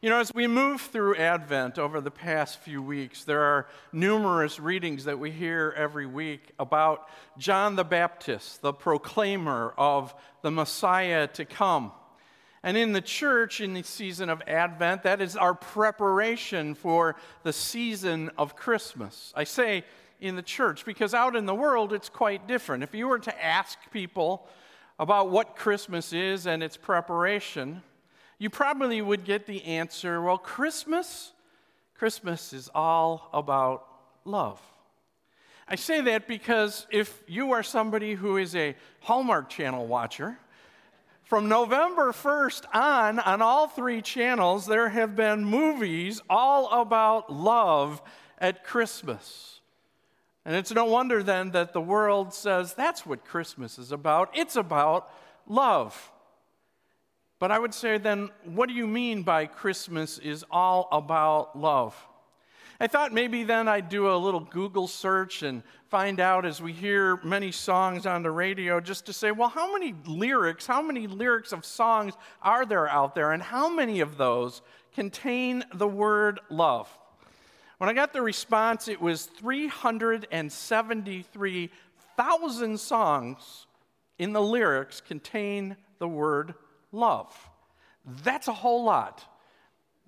You know, as we move through Advent over the past few weeks, there are numerous readings that we hear every week about John the Baptist, the proclaimer of the Messiah to come. And in the church, in the season of Advent, that is our preparation for the season of Christmas. I say in the church because out in the world, it's quite different. If you were to ask people about what Christmas is and its preparation, you probably would get the answer well, Christmas, Christmas is all about love. I say that because if you are somebody who is a Hallmark Channel watcher, from November 1st on, on all three channels, there have been movies all about love at Christmas. And it's no wonder then that the world says that's what Christmas is about. It's about love. But I would say then, what do you mean by Christmas is all about love? I thought maybe then I'd do a little Google search and find out as we hear many songs on the radio just to say, well, how many lyrics, how many lyrics of songs are there out there, and how many of those contain the word love? When I got the response, it was 373,000 songs in the lyrics contain the word love. That's a whole lot.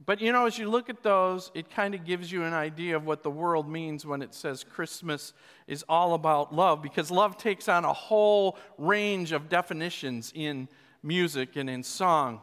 But you know, as you look at those, it kind of gives you an idea of what the world means when it says Christmas is all about love, because love takes on a whole range of definitions in music and in song.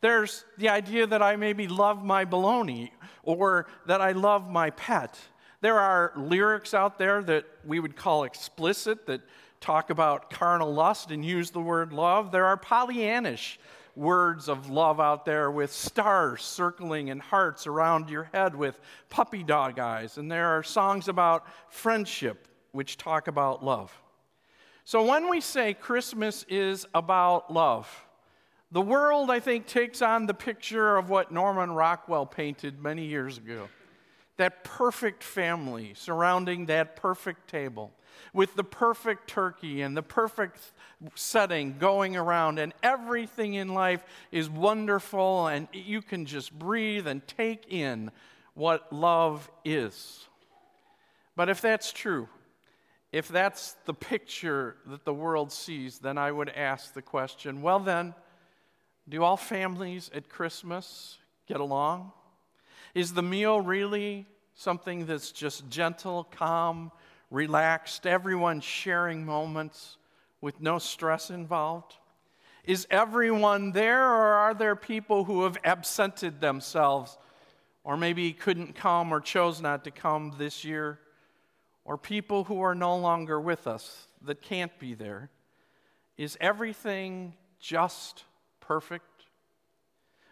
There's the idea that I maybe love my baloney or that I love my pet. There are lyrics out there that we would call explicit that talk about carnal lust and use the word love. There are Pollyannish words of love out there with stars circling and hearts around your head with puppy dog eyes. And there are songs about friendship which talk about love. So when we say Christmas is about love, the world, I think, takes on the picture of what Norman Rockwell painted many years ago that perfect family surrounding that perfect table with the perfect turkey and the perfect setting going around, and everything in life is wonderful, and you can just breathe and take in what love is. But if that's true, if that's the picture that the world sees, then I would ask the question well, then, do all families at Christmas get along? Is the meal really something that's just gentle, calm, relaxed, everyone sharing moments with no stress involved? Is everyone there, or are there people who have absented themselves, or maybe couldn't come or chose not to come this year, or people who are no longer with us that can't be there? Is everything just perfect?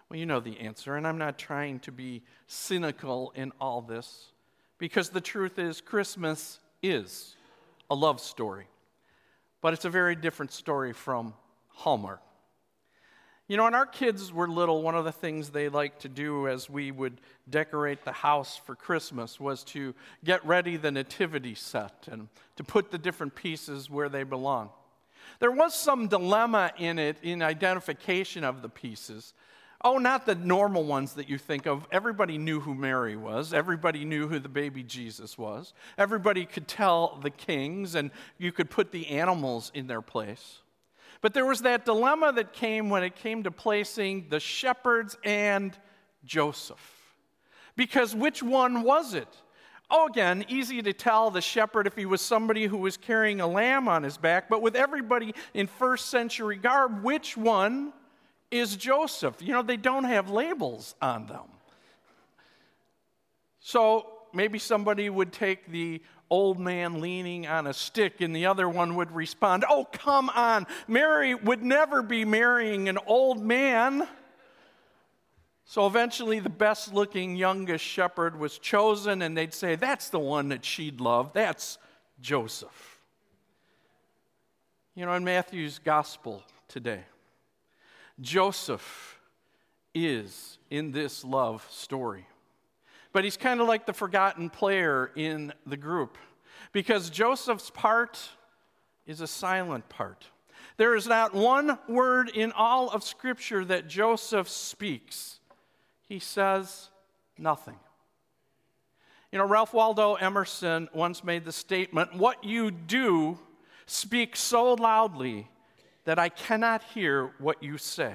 Well, you know the answer, and I'm not trying to be cynical in all this, because the truth is, Christmas is a love story. But it's a very different story from Hallmark. You know, when our kids were little, one of the things they liked to do as we would decorate the house for Christmas was to get ready the nativity set and to put the different pieces where they belong. There was some dilemma in it in identification of the pieces Oh, not the normal ones that you think of. Everybody knew who Mary was. Everybody knew who the baby Jesus was. Everybody could tell the kings, and you could put the animals in their place. But there was that dilemma that came when it came to placing the shepherds and Joseph. Because which one was it? Oh, again, easy to tell the shepherd if he was somebody who was carrying a lamb on his back, but with everybody in first century garb, which one is Joseph. You know, they don't have labels on them. So maybe somebody would take the old man leaning on a stick, and the other one would respond, Oh, come on. Mary would never be marrying an old man. So eventually, the best looking youngest shepherd was chosen, and they'd say, That's the one that she'd love. That's Joseph. You know, in Matthew's gospel today, Joseph is in this love story. But he's kind of like the forgotten player in the group because Joseph's part is a silent part. There is not one word in all of Scripture that Joseph speaks. he says nothing. You know, Ralph Waldo Emerson once made the statement What you do speaks so loudly that I cannot hear what you say.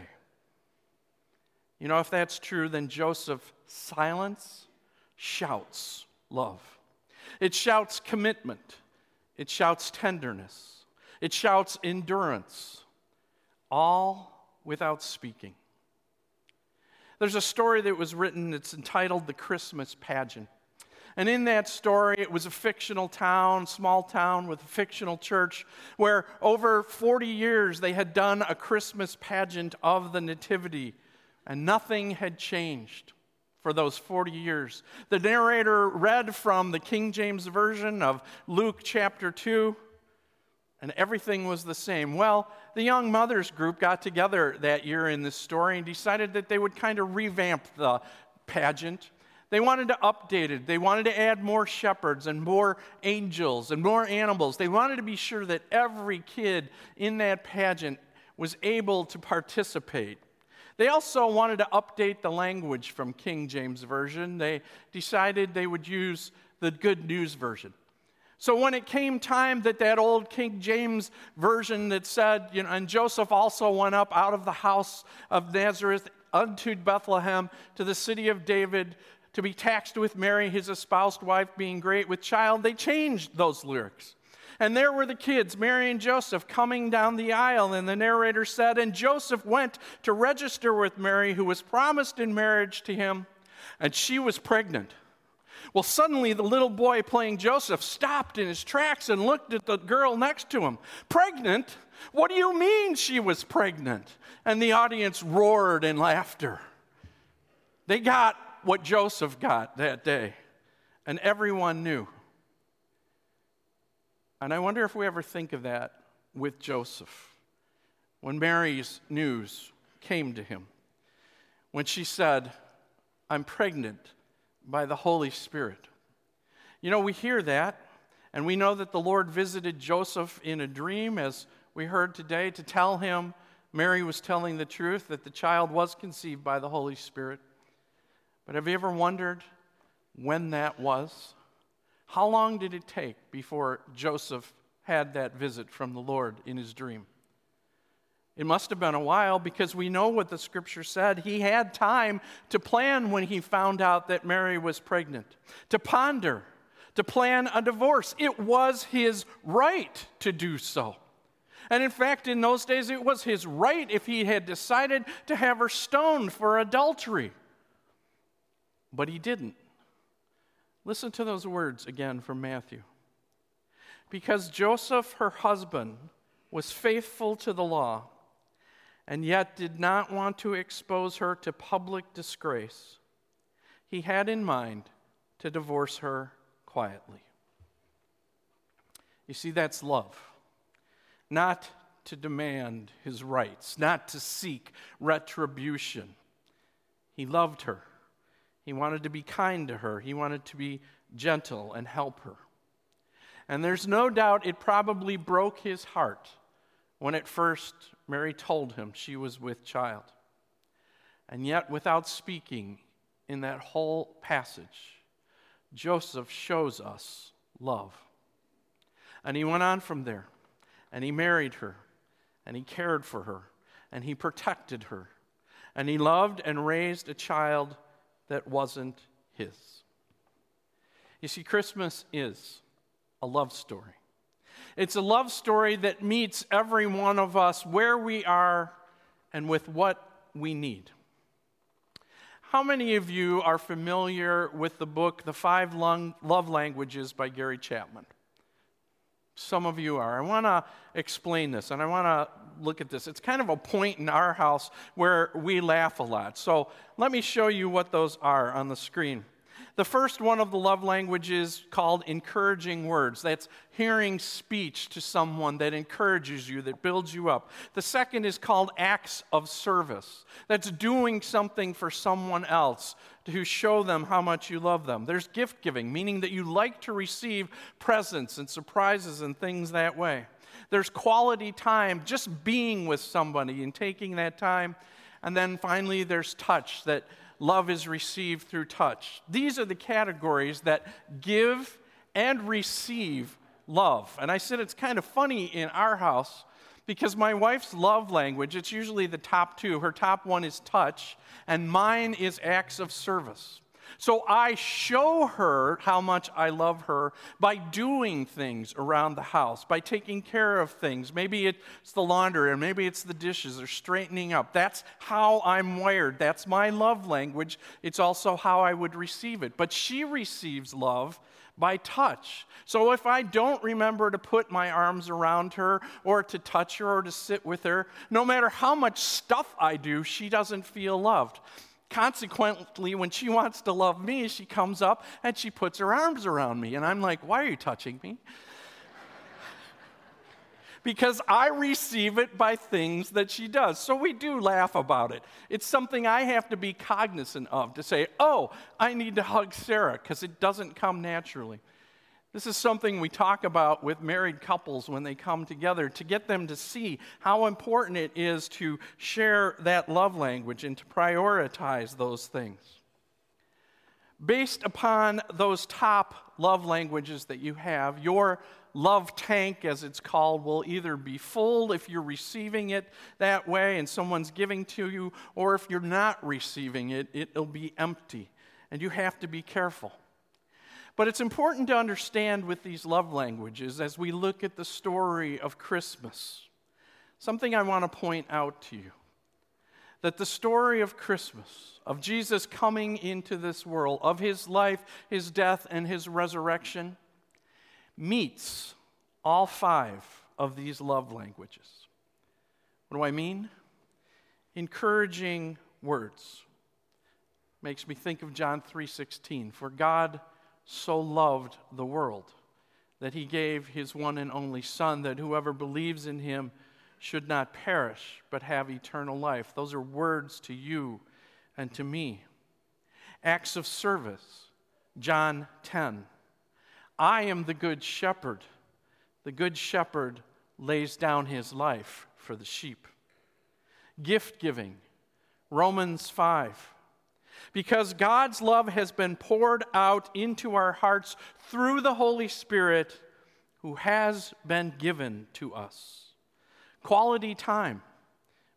You know, if that's true, then Joseph's silence shouts love. It shouts commitment. It shouts tenderness. It shouts endurance, all without speaking. There's a story that was written, it's entitled The Christmas Pageant. And in that story, it was a fictional town, small town with a fictional church, where over 40 years they had done a Christmas pageant of the Nativity, and nothing had changed for those 40 years. The narrator read from the King James Version of Luke chapter 2, and everything was the same. Well, the Young Mothers Group got together that year in this story and decided that they would kind of revamp the pageant. They wanted to update it. They wanted to add more shepherds and more angels and more animals. They wanted to be sure that every kid in that pageant was able to participate. They also wanted to update the language from King James Version. They decided they would use the Good News Version. So when it came time that that old King James version that said, you know, and Joseph also went up out of the house of Nazareth unto Bethlehem to the city of David to be taxed with Mary, his espoused wife, being great with child, they changed those lyrics. And there were the kids, Mary and Joseph, coming down the aisle. And the narrator said, And Joseph went to register with Mary, who was promised in marriage to him, and she was pregnant. Well, suddenly the little boy playing Joseph stopped in his tracks and looked at the girl next to him. Pregnant? What do you mean she was pregnant? And the audience roared in laughter. They got what Joseph got that day, and everyone knew. And I wonder if we ever think of that with Joseph. When Mary's news came to him, when she said, I'm pregnant by the Holy Spirit. You know, we hear that, and we know that the Lord visited Joseph in a dream, as we heard today, to tell him Mary was telling the truth, that the child was conceived by the Holy Spirit. But have you ever wondered when that was? How long did it take before Joseph had that visit from the Lord in his dream? It must have been a while because we know what the scripture said. He had time to plan when he found out that Mary was pregnant, to ponder, to plan a divorce. It was his right to do so. And in fact, in those days, it was his right if he had decided to have her stoned for adultery. But he didn't. Listen to those words again from Matthew. Because Joseph, her husband, was faithful to the law and yet did not want to expose her to public disgrace, he had in mind to divorce her quietly. You see, that's love. Not to demand his rights, not to seek retribution. He loved her he wanted to be kind to her, he wanted to be gentle and help her. And there's no doubt it probably broke his heart when at first Mary told him she was with child. And yet, without speaking in that whole passage, Joseph shows us love. And he went on from there, and he married her, and he cared for her, and he protected her, and he loved and raised a child that wasn't his. You see, Christmas is a love story. It's a love story that meets every one of us where we are and with what we need. How many of you are familiar with the book, The Five Love Languages by Gary Chapman? Some of you are. I want to explain this and I want to look at this. It's kind of a point in our house where we laugh a lot. So let me show you what those are on the screen. The first one of the love languages called encouraging words. That's hearing speech to someone that encourages you, that builds you up. The second is called acts of service. That's doing something for someone else to show them how much you love them. There's gift giving, meaning that you like to receive presents and surprises and things that way. There's quality time, just being with somebody and taking that time. And then finally, there's touch that love is received through touch. These are the categories that give and receive love. And I said it's kind of funny in our house because my wife's love language, it's usually the top two. Her top one is touch, and mine is acts of service. So I show her how much I love her by doing things around the house, by taking care of things. Maybe it's the laundry, or maybe it's the dishes, or straightening up. That's how I'm wired. That's my love language. It's also how I would receive it. But she receives love by touch. So if I don't remember to put my arms around her or to touch her or to sit with her, no matter how much stuff I do, she doesn't feel loved. Consequently, when she wants to love me, she comes up and she puts her arms around me. And I'm like, why are you touching me? because I receive it by things that she does. So we do laugh about it. It's something I have to be cognizant of to say, oh, I need to hug Sarah because it doesn't come naturally. This is something we talk about with married couples when they come together to get them to see how important it is to share that love language and to prioritize those things. Based upon those top love languages that you have, your love tank, as it's called, will either be full if you're receiving it that way and someone's giving to you, or if you're not receiving it, it'll be empty. And you have to be careful. But it's important to understand with these love languages as we look at the story of Christmas. Something I want to point out to you that the story of Christmas, of Jesus coming into this world, of his life, his death, and his resurrection, meets all five of these love languages. What do I mean? Encouraging words makes me think of John 3:16 for God so loved the world that he gave his one and only son that whoever believes in him should not perish but have eternal life. Those are words to you and to me. Acts of service John 10 I am the good shepherd. The good shepherd lays down his life for the sheep. Gift giving Romans 5 because God's love has been poured out into our hearts through the Holy Spirit who has been given to us. Quality time,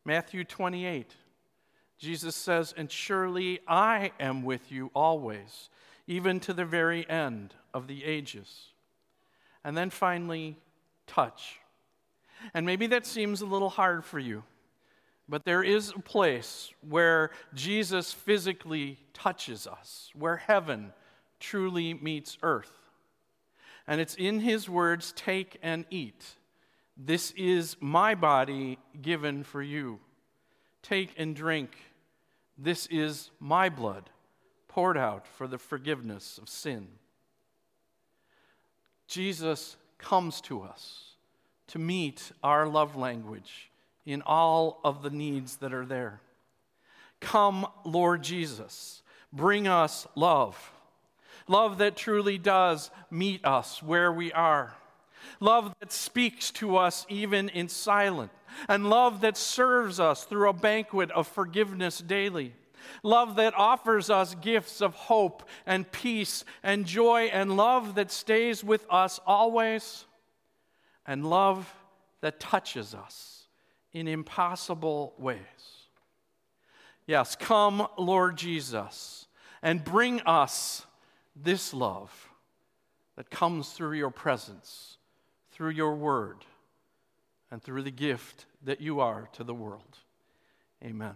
Matthew 28. Jesus says, And surely I am with you always, even to the very end of the ages. And then finally, touch. And maybe that seems a little hard for you. But there is a place where Jesus physically touches us, where heaven truly meets earth. And it's in his words take and eat. This is my body given for you. Take and drink. This is my blood poured out for the forgiveness of sin. Jesus comes to us to meet our love language in all of the needs that are there. Come, Lord Jesus, bring us love. Love that truly does meet us where we are. Love that speaks to us even in silence. And love that serves us through a banquet of forgiveness daily. Love that offers us gifts of hope and peace and joy, and love that stays with us always, and love that touches us in impossible ways. Yes, come, Lord Jesus, and bring us this love that comes through your presence, through your word, and through the gift that you are to the world. Amen.